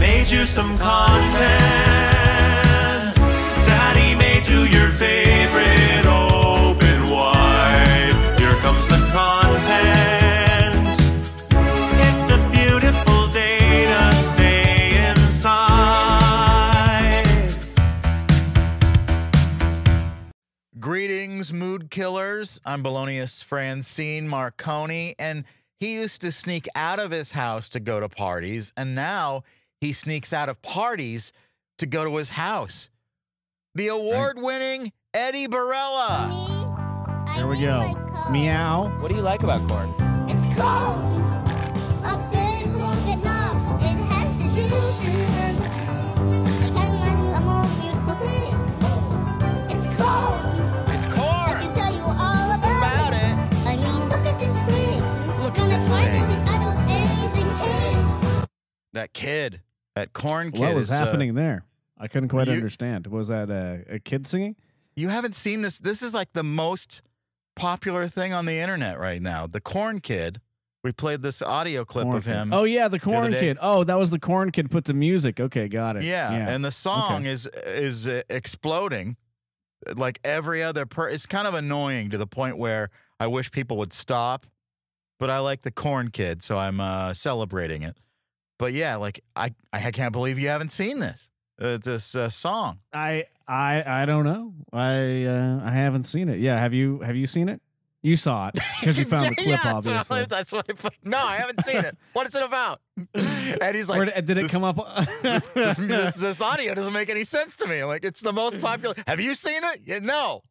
made you some content. Daddy made you your favorite open wide. Here comes the content. It's a beautiful day to stay inside. Greetings, mood killers. I'm Balonius Francine Marconi, and he used to sneak out of his house to go to parties, and now he sneaks out of parties to go to his house. The award winning Eddie Barella. There we go. Meow. What do you like about corn? It's cold. A big corn that knocks. It has the juice. I can't more beautiful thing. It's cold. It's I can tell you all about, About it. it. I mean, look at this thing. Look at this thing. it out of anything else. That kid, that corn kid. What was is, uh, happening there? I couldn't quite you- understand. Was that a, a kid singing? you haven't seen this. This is like the most popular thing on the internet right now. The corn kid. We played this audio clip Corn of kid. him. Oh yeah, the corn day. kid. Oh, that was the corn kid put to music. Okay, got it. Yeah, and the song Okay. is is uh, exploding like every other per it's kind of annoying to the point where I wish people would stop, but I like the corn kid, so I'm uh celebrating it. But yeah, like I I can't believe you haven't seen this. Uh, this uh, song. I I I don't know. I uh, I haven't seen it. Yeah, have you have you seen it? You saw it because you found the clip, Yeah, obviously. That's what I put. No, I haven't seen it. What is it about? And he's like, did, did it come up? this, this, this audio doesn't make any sense to me. Like, it's the most popular. Have you seen it? Yeah, no.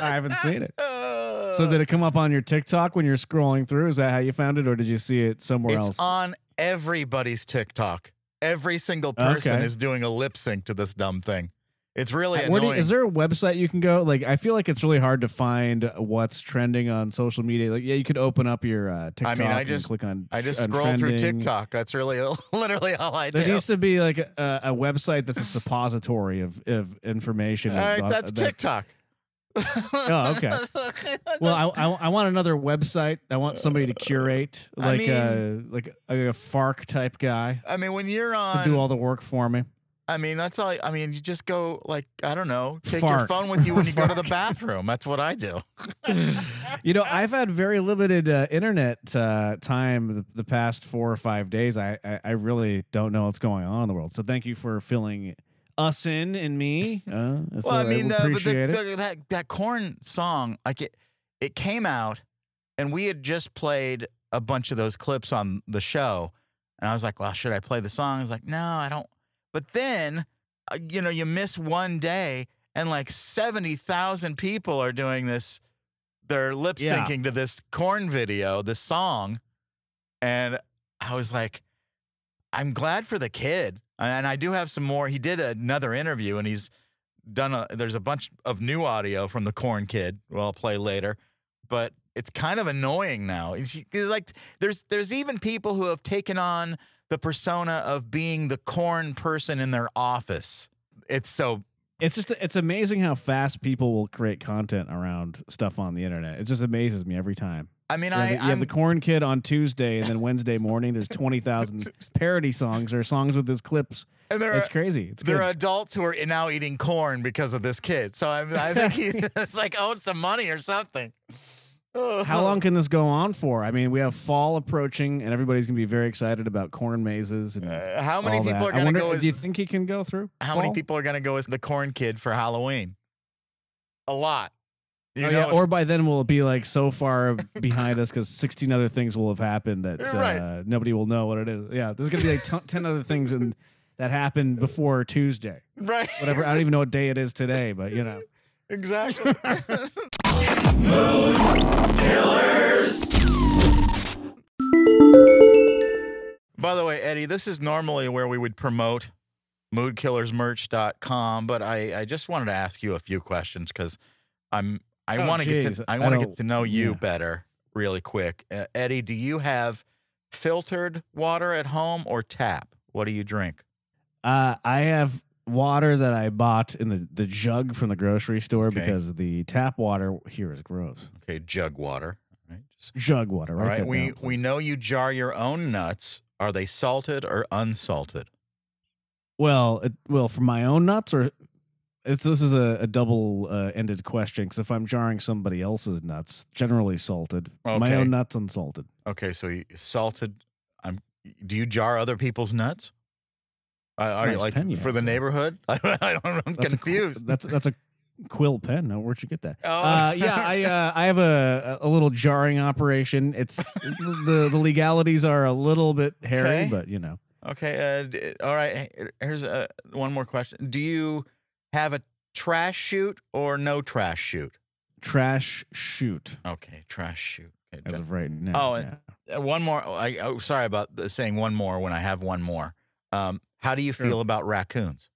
I haven't seen it. Uh, So did it come up on your TikTok when you're scrolling through? Is that how you found it, or did you see it somewhere It's else? on everybody's TikTok. Every single person Okay. is doing a lip sync to this dumb thing. It's really Uh, where do you- annoying. is there a website you can go? Like, I feel like it's really hard to find what's trending on social media. Like, yeah, you could open up your uh, TikTok. I and just- click on. I just on scroll through. TikTok. That's really literally all I do. There needs to be like a, a website that's a suppository of, of information. All right, about- that's that- TikTok. Oh, okay. Well, I, I, I want another website. I want somebody to curate, I like mean- a like a, a Fark type guy I mean, when you're to on, do all the work for me. I mean, that's all. I mean, you just go like I don't know, take your phone with you when you go to the bathroom. That's what I do. You know, I've had very limited uh, internet uh, time the, the past four or five days. I, I I really don't know what's going on in the world. So thank you for filling us in and me. Uh, Well, I mean, the, the, the, that that corn song, like it, it came out, and we had just played a bunch of those clips on the show, and I was like, well, should I play the song? I was like, no, I don't. But then, uh, you know, you miss one day, and like seventy thousand people are doing this. They're lip Yeah. syncing to this corn video, this song, and I was like, I'm glad for the kid. And I do have some more. He did another interview, and he's done a there's a bunch of new audio from the corn kid who I'll play later, but it's kind of annoying now. It's, it's like there's there's even people who have taken on the persona of being the corn person in their office. It's so It's just it's amazing how fast people will create content around stuff on the internet. It just amazes me every time. I mean You have, I the, you have the corn kid on Tuesday, and then Wednesday morning there's twenty thousand parody songs or songs with his clips. and there It's are, crazy. It's there good. are adults who are now eating corn because of this kid. So I, I think he's like owed some money or something. How long can this go on for? I mean, we have fall approaching, and everybody's gonna be very excited about corn mazes and Uh, how many people that. are going to go as Do you think he can go through? How many people are going to go as the corn kid for Halloween? A lot. You Oh, know, yeah. Or by then we'll be like so far behind us because 16 other things will have happened that uh, Right. nobody will know what it is. Yeah, there's gonna be like t- 10 other things in, that happened before Tuesday. right? Whatever. I don't even know what day it is today, but you know. exactly. By the way, Eddie, this is normally where we would promote moodkillersmerch.com, but I, I just wanted to ask you a few questions because I'm I Oh, want to get to I want to get to know you yeah. better really quick. Uh, Eddie, do you have filtered water at home or tap? What do you drink? Uh, I have water that I bought in the, the jug from the grocery store Okay. because the tap water here is gross. Okay, jug water. All right. Just- Jug water, all right? We down, we know you jar your own nuts. Are they salted or unsalted? Well, it, well, for my own nuts, or it's this is a, a double uh, ended question because if I'm jarring somebody else's nuts, generally salted, my own nuts unsalted. Okay, so you salted. I'm. Do you jar other people's nuts? Uh, are you like you for have the neighborhood? I don't. I'm That's a confused. that's that's a quill pen. Now, where'd you get that? Oh. Uh, yeah, I uh, I have a a little jarring operation. It's the the legalities are a little bit hairy, Okay. but you know, Okay. Uh, d- all right. Here's uh, one more question. Do you have a trash chute or no trash chute? trash shoot Okay, trash chute. Okay, as of right now. Oh, yeah. uh, one more. I, oh, sorry about the, saying one more when I have one more. Um, how do you Sure. feel about raccoons?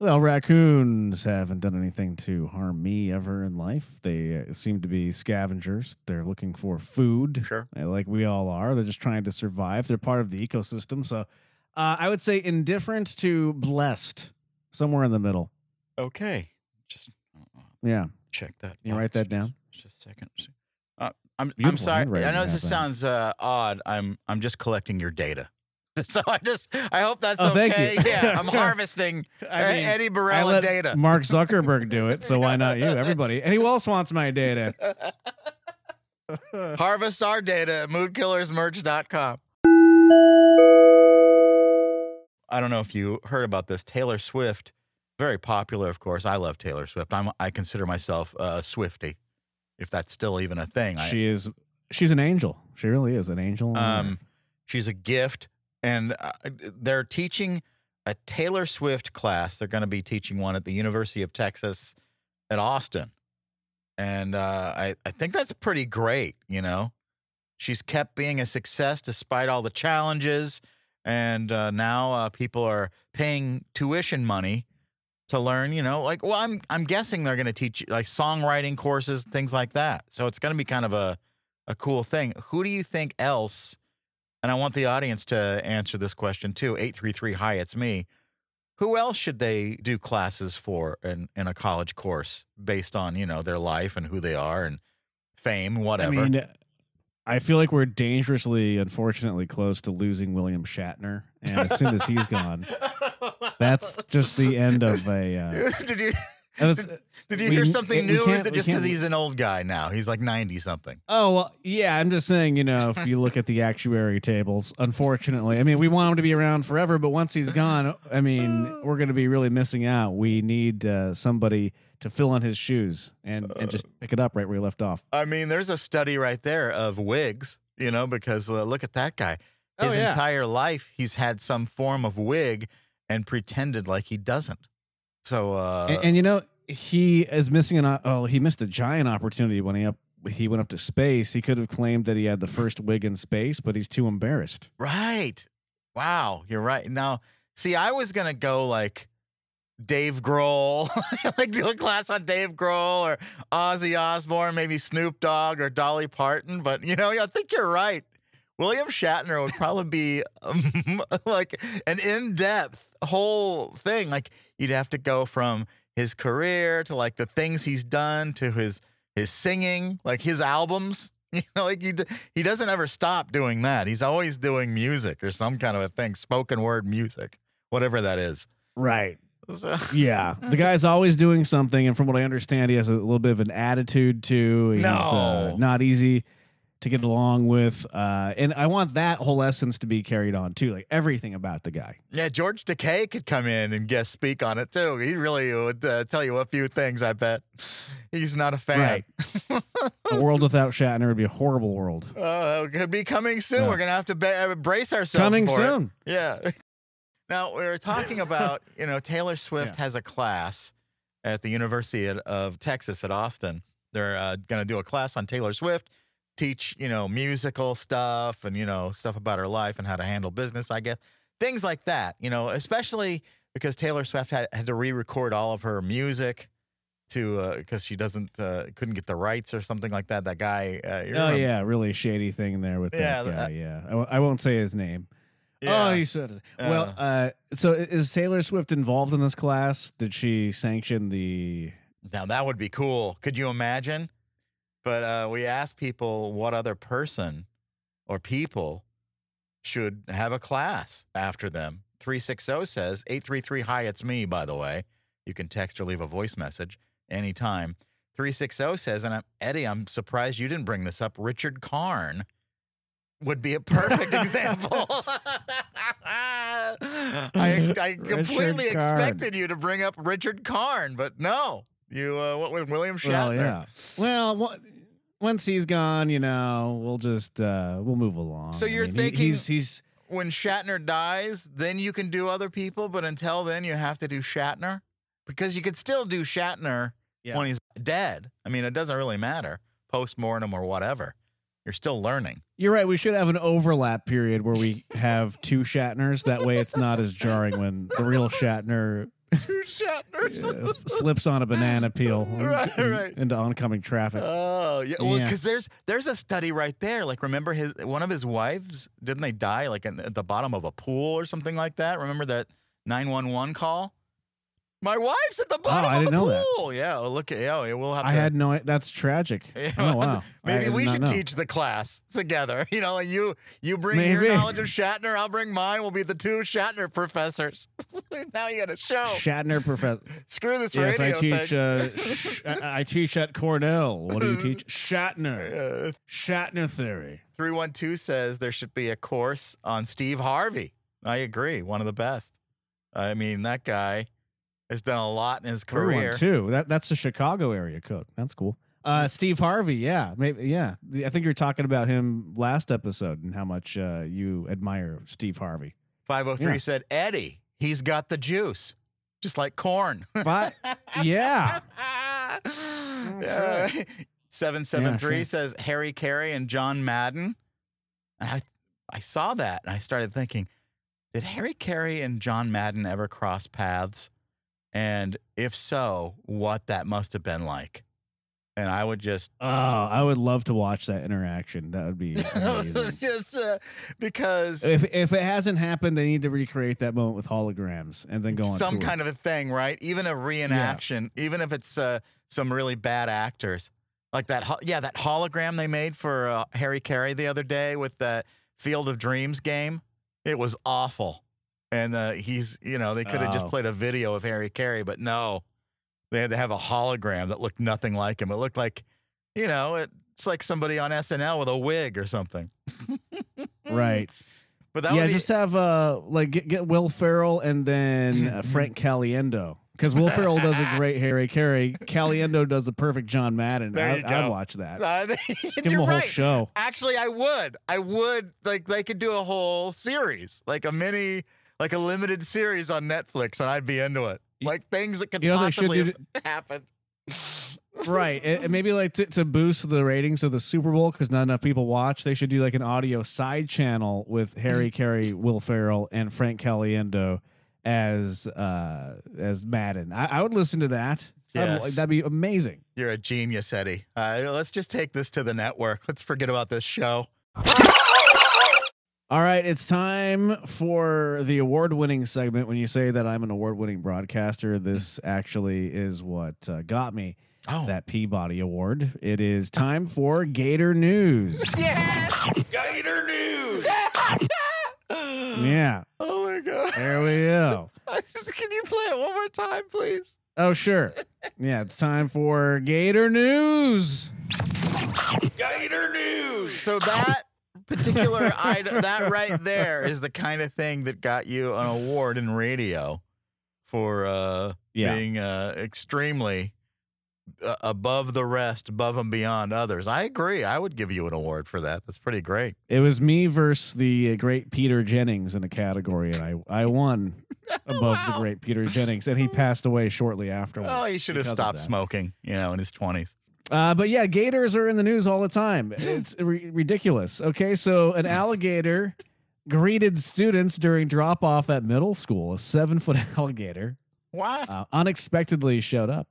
Well, raccoons haven't done anything to harm me ever in life. They uh, seem to be scavengers. They're looking for food, Sure. like we all are. They're just trying to survive. They're part of the ecosystem. So, uh, I would say indifferent to blessed, somewhere in the middle. Okay. Just uh, uh, Yeah. check that. You write that down? Just a second. Uh, I'm I'm sorry. I know this sounds uh, odd. I'm I'm just collecting your data. So I just I hope that's Oh, okay. Yeah, I'm harvesting I mean, Eddie Barella data. Mark Zuckerberg do it, so why not you? Everybody. And who else wants my data? Harvest our data at moodkillersmerch.com. I don't know if you heard about this. Taylor Swift, very popular, of course. I love Taylor Swift. I'm I consider myself a Swiftie, if that's still even a thing. I- she is. She's an angel. She really is an angel. Um, she's a gift, and uh, they're teaching a Taylor Swift class. They're going to be teaching one at the University of Texas at Austin, and uh, I I think that's pretty great. You know, she's kept being a success despite all the challenges, and uh, now uh, people are paying tuition money to learn. You know, like well, I'm I'm guessing they're going to teach like songwriting courses, things like that. So it's going to be kind of a a cool thing. Who do you think else? And I want the audience to answer this question too. 833 Hi, it's me. Who else should they do classes for in, in a college course based on, you know, their life and who they are and fame, whatever? I mean, I feel like we're dangerously, unfortunately, close to losing William Shatner, and as soon as he's gone, that's just the end of a. Uh, did you and it's- did you we- hear something new or is it just because he's an old guy now? He's like 90 something. Oh well, yeah. I'm just saying, you know, if you look at the actuary tables, unfortunately, I mean, we want him to be around forever, but once he's gone, I mean, we're going to be really missing out. We need uh, somebody to fill in his shoes and and just pick it up right where he left off. I mean, there's a study right there of wigs, you know, because uh, look at that guy. Oh, His yeah. entire life, he's had some form of wig and pretended like he doesn't. So, uh, and, and you know, he is missing an. Oh, he missed a giant opportunity when he up. He went up to space. He could have claimed that he had the first wig in space, but he's too embarrassed. right. Wow, you're right. Now, see, I was going to go like Dave Grohl, like do a class on Dave Grohl or Ozzy Osbourne, maybe Snoop Dogg or Dolly Parton. But, you know, I think you're right. William Shatner would probably be um, like an in depth whole thing. Like, you'd have to go from his career to like the things he's done to his his singing, like his albums. You know, like he he doesn't ever stop doing that. He's always doing music or some kind of a thing, spoken word music, whatever that is. Right. So- Yeah, the guy's always doing something, and from what I understand, he has a little bit of an attitude too. He's uh, No. not easy to get along with, uh, and I want that whole essence to be carried on too, like everything about the guy. yeah, George Takei could come in and guest speak on it too. He really would uh, tell you a few things. I bet he's not a fan. A world without Shatner would be a horrible world. Oh, it could be coming soon. Yeah. We're gonna have to ba- brace ourselves. Coming for it. soon. Yeah. Now we were talking about, you know, Taylor Swift Yeah. has a class at the University of- Texas at Austin. They're uh, going to do a class on Taylor Swift, teach, you know, musical stuff and, you know, stuff about her life and how to handle business, I guess. Things like that, you know, especially because Taylor Swift had, had to re-record all of her music to because she doesn't uh, couldn't get the rights or something like that. That guy, uh, Oh remember- yeah, really shady thing there with Yeah, that guy. that- yeah, I, w- I won't say his name. Yeah. Oh, you said. it Well, uh, so is Taylor Swift involved in this class? Did she sanction the? Now that would be cool. Could you imagine? But uh, we asked people what other person or people should have a class after them 360 says 833 Hi, it's me, by the way. You can text or leave a voice message anytime. 360 says, and I'm, Eddie, I'm surprised you didn't bring this up. Richard Karn would be a perfect example. I, I completely expected you to bring up Richard Karn, but no. You uh, what with William Shatner? Well, yeah. Well, once he's gone, you know, we'll just uh we'll move along. So you're mean, he- thinking- he's he's When Shatner dies, then you can do other people, but until then, you have to do Shatner because you could still do Shatner Yeah. when he's dead. I mean, it doesn't really matter post mortem or whatever. You're still learning. You're right. We should have an overlap period where we have two Shatners. That way, it's not as jarring when the real Shatner Two Shatners. uh, slips on a banana peel Right, in- right. into oncoming traffic. Oh yeah, well, Yeah. because there's there's a study right there. Like, remember his one of his wives didn't they die like in, at the bottom of a pool or something like that? Remember that nine one one call? My wife's at the bottom Oh, I of the didn't know that. pool. Yeah, look at yeah, we'll have. I to, had no. That's tragic. Yeah, Oh wow. Maybe we should know. teach the class together. You know, like you you bring your Maybe. knowledge of Shatner, I'll bring mine. We'll be the two Shatner professors. now you got a show. Shatner professor. Screw this Yes, I teach. thing. Uh, sh- I I teach at Cornell. What do you teach? Shatner. Uh, Shatner theory. 312 says there should be a course on Steve Harvey. I agree. One of the best. I mean, that guy has done a lot in his career. too. That that's the Chicago area code. That's cool. Uh, Steve Harvey. Yeah, maybe. Yeah, I think you were talking about him last episode and how much uh, you admire Steve Harvey. 503 Yeah. said, Eddie, he's got the juice, just like corn. But yeah. 773 Yeah, sure. says Harry Caray and John Madden. And I, I saw that and I started thinking, did Harry Caray and John Madden ever cross paths? And if so, what that must have been like. And I would just oh, I would love to watch that interaction. That would be just uh, because if if it hasn't happened, they need to recreate that moment with holograms and then go on some tour. kind of a thing, right? Even a reenaction, even if it's uh, some really bad actors, like that. ho- Yeah, that hologram they made for uh, Harry Caray the other day with that Field of Dreams game. It was awful, and uh, he's you know they could have just Oh. played a video of Harry Caray, but no, they had to have a hologram that looked nothing like him. It looked like, you know, it's like somebody on SNL with a wig or something. right. But that yeah, would be, just have uh like get, get Will Ferrell and then uh, Frank Caliendo because Will Ferrell does a great Harry Caray. Caliendo does a perfect John Madden. I, you I'd watch that. Uh, Give him a whole show. Actually, I would. I would like they could do a whole series, like a mini, like a limited series on Netflix, and I'd be into it. Like things that could you know possibly do have happened. right, and, maybe like to, to boost the ratings of the Super Bowl because not enough people watch. They should do like an audio side channel with Harry Caray, Will Ferrell, and Frank Caliendo as uh as Madden. I, I would listen to that. I'd that'd be amazing. You're a genius, Eddie. Uh, let's just take this to the network. Let's forget about this show. All right, it's time for the award-winning segment. When you say that I'm an award-winning broadcaster, this actually is what uh, got me Oh, that Peabody Award. It is time for Gator News. Yeah. Gator News. Yeah, Oh my god! there we go. Can you play it one more time, please? Oh, sure. Yeah, it's time for Gator News. Gator News. So that particular item, that right there, is the kind of thing that got you an award in radio for uh, Yeah. being uh, extremely uh, above the rest, above and beyond others. I agree. I would give you an award for that. That's pretty great. It was me versus the great Peter Jennings in a category, and I, I won above the great Peter Jennings, and he passed away shortly afterwards. Oh, he should have stopped smoking, you know, in his twenties. Uh, but yeah, gators are in the news all the time. It's ri- ridiculous. Okay, so an alligator greeted students during drop off at middle school. A seven foot alligator What? uh, unexpectedly showed up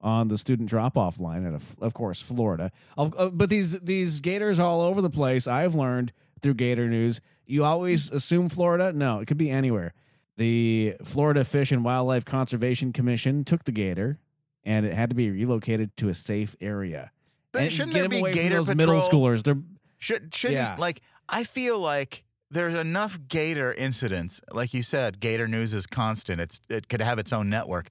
on the student drop off line at, a, of course, Florida. Uh, but these these gators all over the place. I've learned through Gator News. You always assume Florida. No, it could be anywhere. The Florida Fish and Wildlife Conservation Commission took the gator, and it had to be relocated to a safe area. Then And shouldn't get there be Gator those middle schoolers. They're Should shouldn't Yeah. like I feel like there's enough Gator incidents, like you said. Gator news is constant. It's it could have its own network,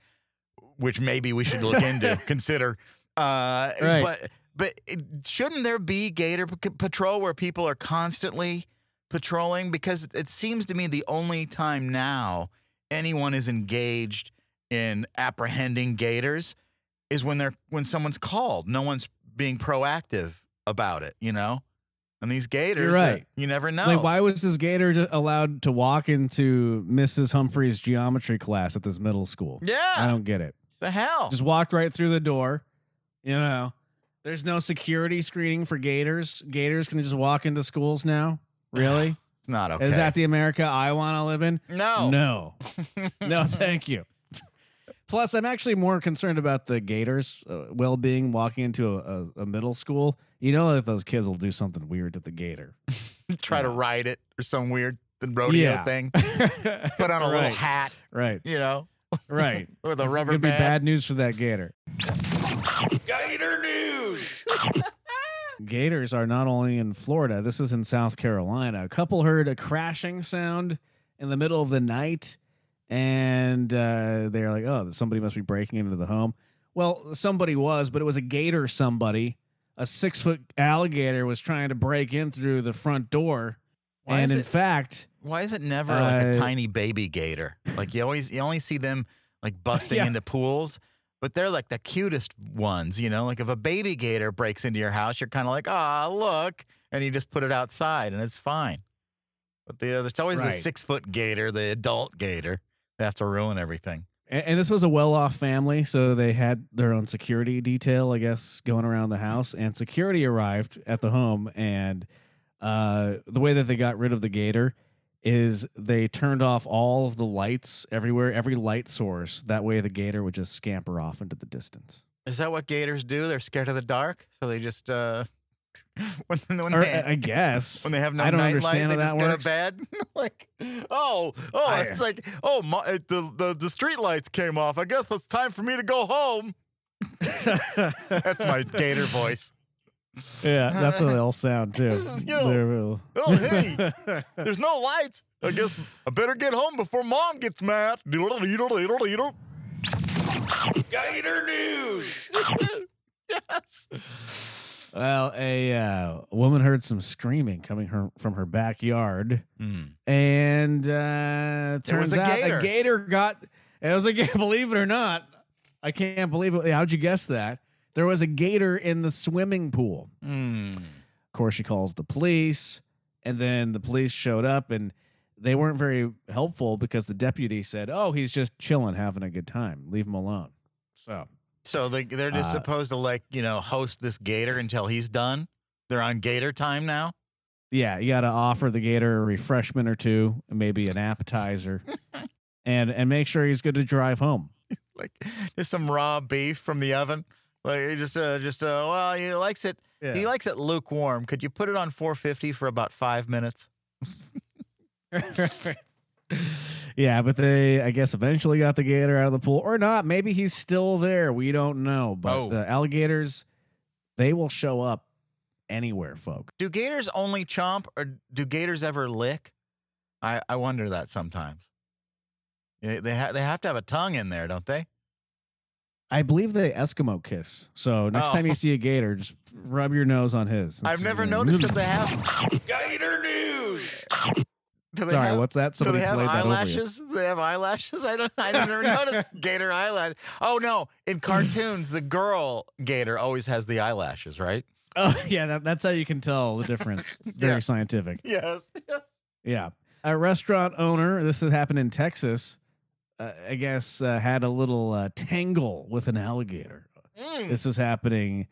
which maybe we should look into, consider. Uh, Right. But but shouldn't there be Gator p- patrol where people are constantly patrolling? Because it seems to me the only time now anyone is engaged in apprehending gators is when they're when someone's called. No one's being proactive about it, you know. And these gators, uh, right. you never know. Like, why was this gator allowed to walk into Mrs. Humphrey's geometry class at this middle school? Yeah, I don't get it. the hell. Just walked right through the door. You know, there's no security screening for gators. Gators can just walk into schools now. Really? It's not okay. Is that the America I want to live in? no? No. no, thank you. Plus, I'm actually more concerned about the Gators' uh, well-being walking into a, a, a middle school. You know that those kids will do something weird to the Gator. Try to ride it or some weird rodeo Yeah. thing. Put on a little hat, Right, you know, right. with a rubber gonna be band. bad news for that Gator. Gator news. Gators are not only in Florida. This is in South Carolina. A couple heard a crashing sound in the middle of the night, and uh, they're like, "Oh, somebody must be breaking into the home." Well, somebody was, but it was a gator. Somebody, a six foot alligator, was trying to break in through the front door, Why and in it- fact, Why is it never like a Uh, tiny baby gator? Like you always, you only see them like busting Yeah. into pools, but they're like the cutest ones. You know, like if a baby gator breaks into your house, you're kind of like, ah, look, and you just put it outside, and it's fine. But the uh, there's always the six foot gator, the adult gator. They have to ruin everything. and, and this was a well off family, so they had their own security detail, I guess, going around the house. And security arrived at the home, and uh, the way that they got rid of the gator is they turned off all of the lights everywhere, every light source. That way, the gator would just scamper off into the distance. Is that what gators do? They're scared of the dark, so they just uh, when when Or, they uh, I guess when they have no I don't night understand light, they how just that go works. to bed. like, oh, oh, I- it's like, oh, my, it- the the the street lights came off. I guess it's time for me to go home. That's my gator voice. yeah, that's how they'll sound too. Yo. Oh, hey, there's no lights. I guess I better get home before mom gets mad. Gator news. yes. Well, a uh, woman heard some screaming coming her, from her backyard, Hmm. and uh, turns a out gator. a gator got. It was a gator. Believe it or not, I can't believe it. How'd you guess that? There was a gator in the swimming pool. Hmm. Of course, she calls the police, and then the police showed up, and they weren't very helpful because the deputy said, "Oh, he's just chilling, having a good time. Leave him alone." So So they they're just Uh, supposed to like you know host this gator until he's done. They're on gator time now. Yeah, you got to offer the gator a refreshment or two, and maybe an appetizer, and and make sure he's good to drive home. like just some raw beef from the oven. Like he just uh just uh well he likes it he likes it lukewarm. Could you put it on 450 for about five minutes? yeah, but they, I guess, eventually got the gator out of the pool, or not. Maybe he's still there. We don't know. But Oh. the alligators, they will show up anywhere, folk. Do gators only chomp or do gators ever lick? I I wonder that sometimes. Yeah, They ha- they have to have a tongue in there, don't they? I believe they Eskimo kiss. So next Oh. time you see a gator, just rub your nose on his. I've It's, never uh, noticed that they have gator news. Do Sorry, have, what's that? do Somebody they have played that over eyelashes? They have eyelashes. I don't. I never noticed gator eyelash. Oh no! In cartoons, the girl gator always has the eyelashes, right? Oh yeah, that, that's how you can tell the difference. It's very Yeah. scientific. Yes. yes. Yeah. A restaurant owner, this has happened in Texas, uh, I guess, uh, had a little uh, tangle with an alligator. Mm. This is happening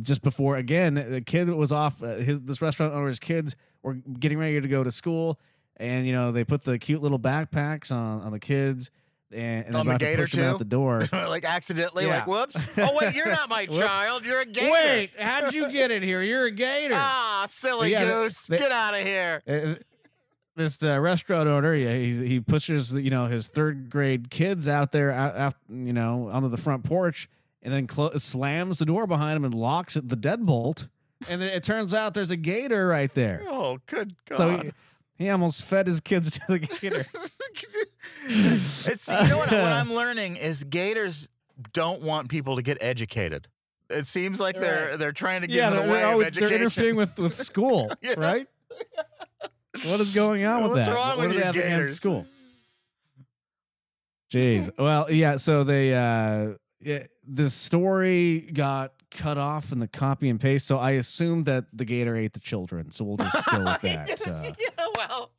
just before, again, the kid was off, uh, his this restaurant owner's kids were getting ready to go to school. And, you know, they put the cute little backpacks on, on the kids and, and On the to gator, push them out the door. like accidentally, Yeah. like whoops. Oh wait, you're not my child. You're a gator. Wait, how'd you get in here? You're a gator. Ah, silly Yeah, goose. they- Get out of here. Uh, this uh, restaurant owner, yeah, he he pushes you know his third grade kids out there, out, out, you know, onto the front porch, and then clo- slams the door behind him and locks it, the deadbolt. And then it turns out there's a gator right there. Oh, good God. So he, He almost fed his kids to the gator. It's you know what, what I'm learning is gators don't want people to get educated. It seems like they're Right. they're trying to get yeah, in the they're, way they're, of always- education. they're interfering with, with school, Yeah. right? What is going on with What's that? wrong what with do they have gators? school? Jeez. Well, yeah. So they uh, yeah, the story got cut off in the copy and paste. So I assumed that the gator ate the children. So we'll just go with that. Yes, Uh, yeah, well,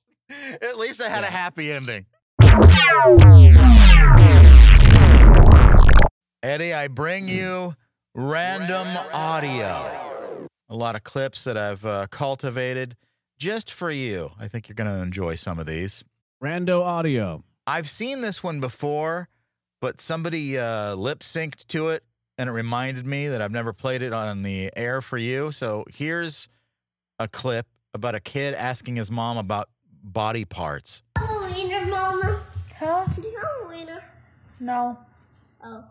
at least it had a happy ending. Eddie, I bring you random audio. A lot of clips that I've uh, cultivated just for you. I think you're going to enjoy some of these. Rando audio. I've seen this one before, but somebody uh, lip synced to it, and it reminded me that I've never played it on the air for you. So here's a clip about a kid asking his mom about body parts. Oh, wiener, Mama. Huh? Do you have a wiener? No. Oh.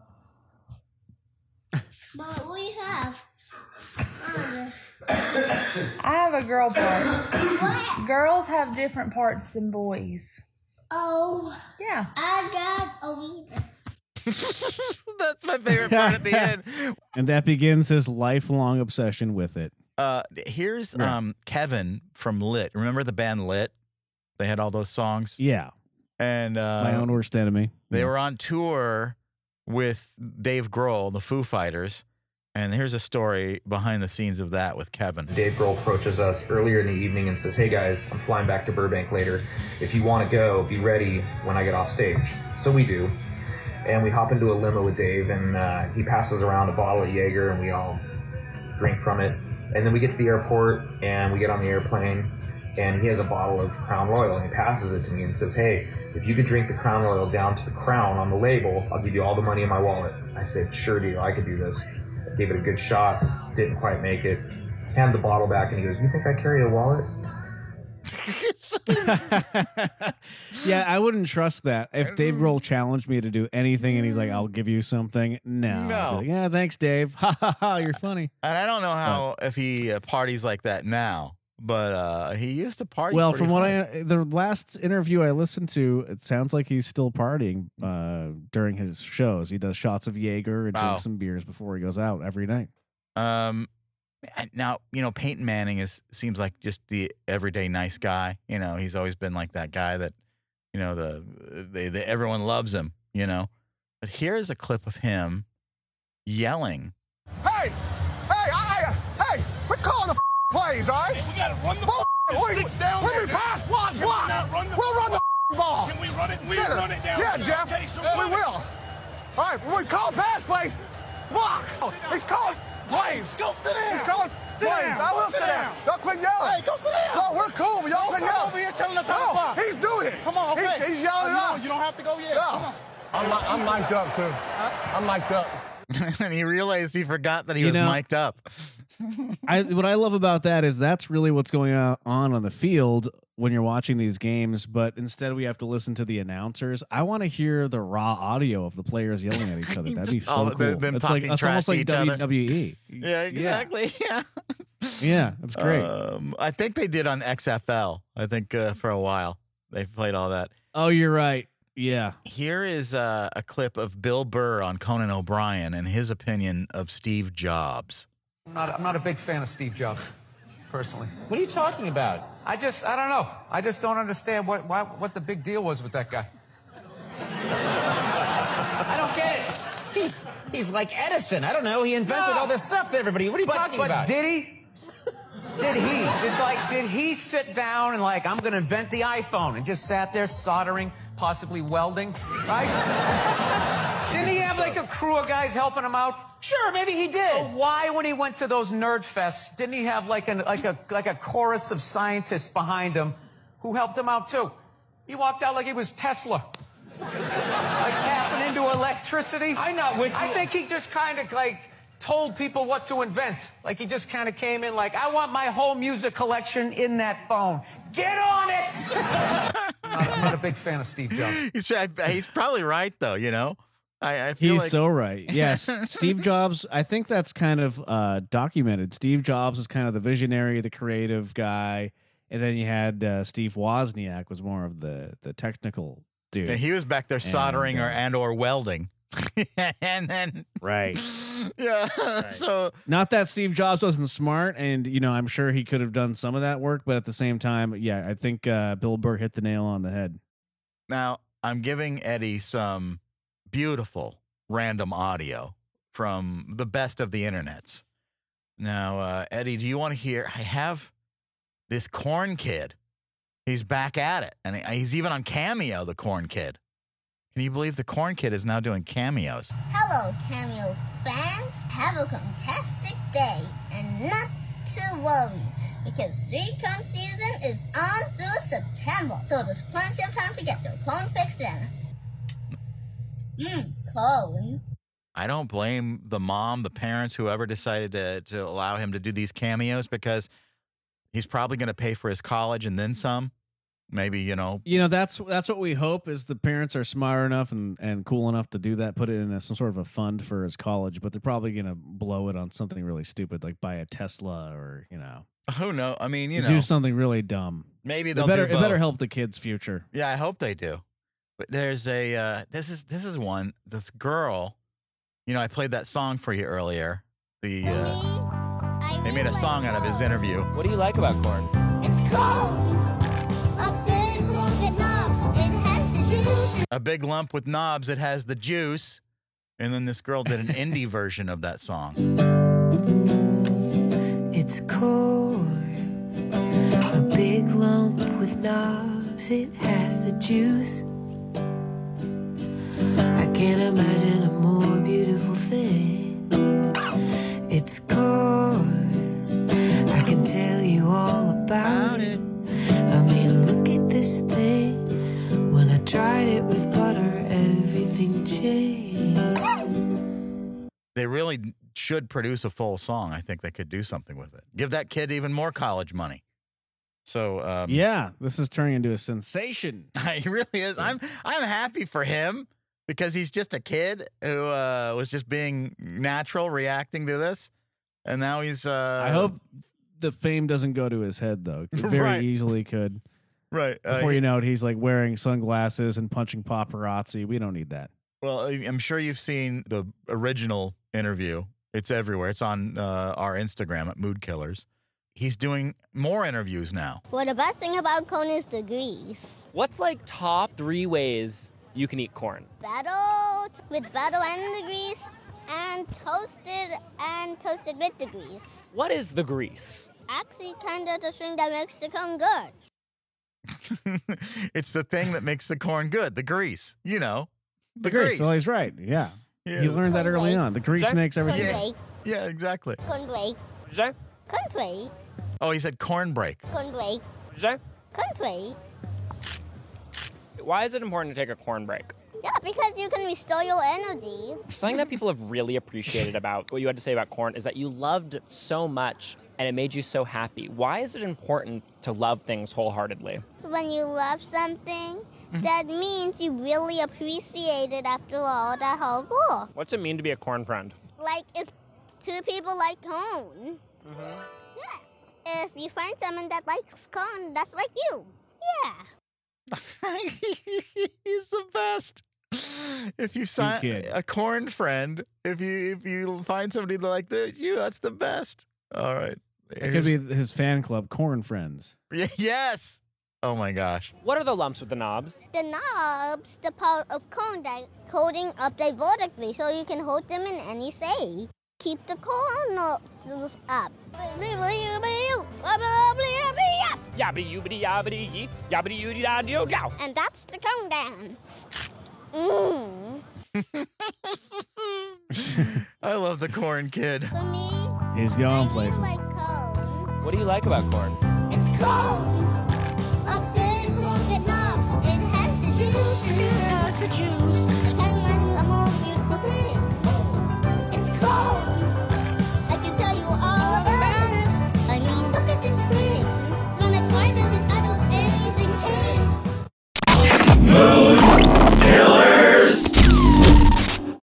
but we have. I have a girl part. what? Girls have different parts than boys. Oh, Yeah. I got a wiener. That's my favorite part at the end. And that begins his lifelong obsession with it. Uh, here's Right. um, Kevin from Lit. Remember the band Lit? They had all those songs, Yeah. and uh, My own worst enemy. They Yeah. were on tour with Dave Grohl, the Foo Fighters. And here's a story behind the scenes of that with Kevin. Dave Grohl approaches us earlier in the evening and says, Hey guys, I'm flying back to Burbank later. If you want to go, be ready when I get off stage. So we do. And we hop into a limo with Dave, and uh, he passes around a bottle of Jaeger, and we all drink from it. And then we get to the airport, and we get on the airplane, and he has a bottle of Crown Royal, and he passes it to me and says, Hey, if you could drink the Crown Royal down to the crown on the label, I'll give you all the money in my wallet. I said, Sure deal, I could do this. I Gave it a good shot, didn't quite make it. Hand the bottle back, and he goes, You think I carry a wallet? yeah, I wouldn't trust that. If Dave Grohl challenged me to do anything and he's like, I'll give you something, no. No. like, yeah, thanks, Dave. Ha ha ha, you're funny. And I don't know how, if he uh, parties like that now, but uh, he used to party. Well, pretty from what hard. I, the last interview I listened to, it sounds like he's still partying uh, during his shows. He does shots of Jaeger and Wow. drinks some beers before he goes out every night. Um, now you know Peyton Manning is seems like just the everyday nice guy. You know, he's always been like that guy that, you know, the uh, they, they everyone loves him. You know, but here's a clip of him yelling. Hey! Hey! I, I, hey! Quit calling the plays, all right? We gotta run the Bull- Just six down let there. me pass block, Can we block. run the We'll run the ball. Can we run it? We Center. run it down. Yeah, there. Jeff. Okay, so we run it. will. All right, when we call pass plays, block. He's calling plays. Go sit down. He's calling Sit plays. down. I will Sit sit down. down. Y'all quit yelling. Hey, go sit down. No, we're cool, but y'all Don't quit come yelling. over here telling us how to no. He's doing it. Come on, okay. He's, he's yelling at us. you don't have to go yet. No. I'm, I'm mic'd up, too. I'm mic'd up. and he realized he forgot that he You was know- mic'd up. I what I love about that is that's really what's going on on the field when you're watching these games. But instead, we have to listen to the announcers. I want to hear the raw audio of the players yelling at each other. That'd be so cool. the- them it's like it's almost like. WWE. Yeah, exactly. Yeah. Yeah, that's great. Um, I think they did on XFL. I think uh, for a while they played all that. oh, you're right. Yeah. Here is uh, a clip of Bill Burr on Conan O'Brien and his opinion of Steve Jobs. I'm not, I'm not a big fan of Steve Jobs, personally. What are you talking about? I just, I don't know. I just don't understand what, why, what the big deal was with that guy. I don't get it. He, he's like Edison. I don't know. He invented No. all this stuff to everybody. What are you But, talking but about? did he? Did he? Did like, did he sit down and like, I'm gonna invent the iPhone and just sat there soldering, possibly welding, right? Didn't he have like a crew of guys helping him out? Sure, maybe he did. So why, when he went to those nerd fests, didn't he have like, an, like a like a chorus of scientists behind him who helped him out too? He walked out like he was Tesla, like tapping into electricity. I'm not with you. I think he just kind of like told people what to invent. Like he just kind of came in like, I want my whole music collection in that phone. Get on it. I'm, not, I'm not a big fan of Steve Jobs. He's, he's probably right though. You know, I, I feel He's like so right. Yes, Steve Jobs. I think that's kind of uh, documented. Steve Jobs is kind of the visionary, the creative guy, and then you had uh, Steve Wozniak was more of the the technical dude. And he was back there soldering And, or uh, and or welding. and then right. yeah. So Not that Steve Jobs wasn't smart, and you know I'm sure he could have done some of that work, but at the same time, yeah, I think uh, Bill Burr hit the nail on the head. now I'm giving Eddie some beautiful random audio from the best of the internets. Now, uh, Eddie, do you want to hear? I have this corn kid. He's back at it, and he's even on Cameo. The corn kid. Can you believe the corn kid is now doing cameos? Hello, Cameo fans. Have a fantastic day and not to worry because Recon season is on through September, so there's plenty of time to get your corn fix in. Mm, Corn. I don't blame the mom, the parents, whoever decided to, to allow him to do these cameos because he's probably going to pay for his college and then some. Maybe, you know, You know that's that's what we hope is the parents are smart enough and, and cool enough to do that, put it in a, some sort of a fund for his college, but they're probably gonna blow it on something really stupid, like buy a Tesla or you know, who knows? I mean, you know, do something really dumb. maybe It they'll better do it better help the kid's future. Yeah, I hope they do. But there's a uh, this is this is one this girl. You know, I played that song for you earlier. The uh, they made a song out of his interview. What do you like about corn? It's corn. A big lump with knobs. It has the juice. A big lump with knobs that has the juice, and then this girl did an indie version of that song. It's corn, a big lump with knobs. It has the juice. I can't imagine a more beautiful thing. It's corn. I can tell you all about it. I mean, look at this thing. When I tried it with butter, everything changed. They really should produce a full song. I think they could do something with it. Give that kid even more college money. So um, Yeah, this is turning into a sensation. He really is. I'm I'm happy for him because he's just a kid who uh, was just being natural, reacting to this, and now he's. Uh, I hope the fame doesn't go to his head though. It very Right. easily could. right uh, Before he- you know it, he's like wearing sunglasses and punching paparazzi. We don't need that. Well, I- I'm sure you've seen the original interview. It's everywhere. It's on uh, our Instagram at Mood Killers. He's doing more interviews now. Well, the best thing about corn is the grease. What's like top three ways you can eat corn? Battle with battle and the grease, and toasted and toasted with the grease. What is the grease? Actually, kind of the thing that makes the corn good. it's the thing that makes the corn good. The grease, you know, the, The grease. Well, he's right. Yeah. Yeah. He learned that early on. The grease Jack- makes everything. Corn break, Yeah, exactly. corn break, Jay? corn break, Oh, he said corn break. corn break, Jay? corn break. Why is it important to take a corn break? Yeah, because you can restore your energy. Something that people have really appreciated about what you had to say about corn is that you loved so much and it made you so happy. Why is it important to love things wholeheartedly? When you love something, mm-hmm. that means you really appreciate it after all that hard work. What's it mean to be a corn friend? Like if two people like corn. Mm-hmm. Yeah. If you find someone that likes corn, that's like you. Yeah. He's the best. If you sign a corn friend, if you if you find somebody like that, you that's the best. All right. It could be his fan club, Corn Friends. Y- yes. Oh my gosh. What are the lumps with the knobs? The knobs, the part of corn that holding up they vertically, so you can hold them in any say. Keep the corn knobs up. Yabbity yoobity yabbity yee, yabbity yoobity da do dow. And that's the tone dance. Mmm. I love the corn kid. For me, he's going places. Like what do you like about corn? It's cold. A big long good knobs. It has the juice. It has the juice. And a more beautiful thing. It's corn.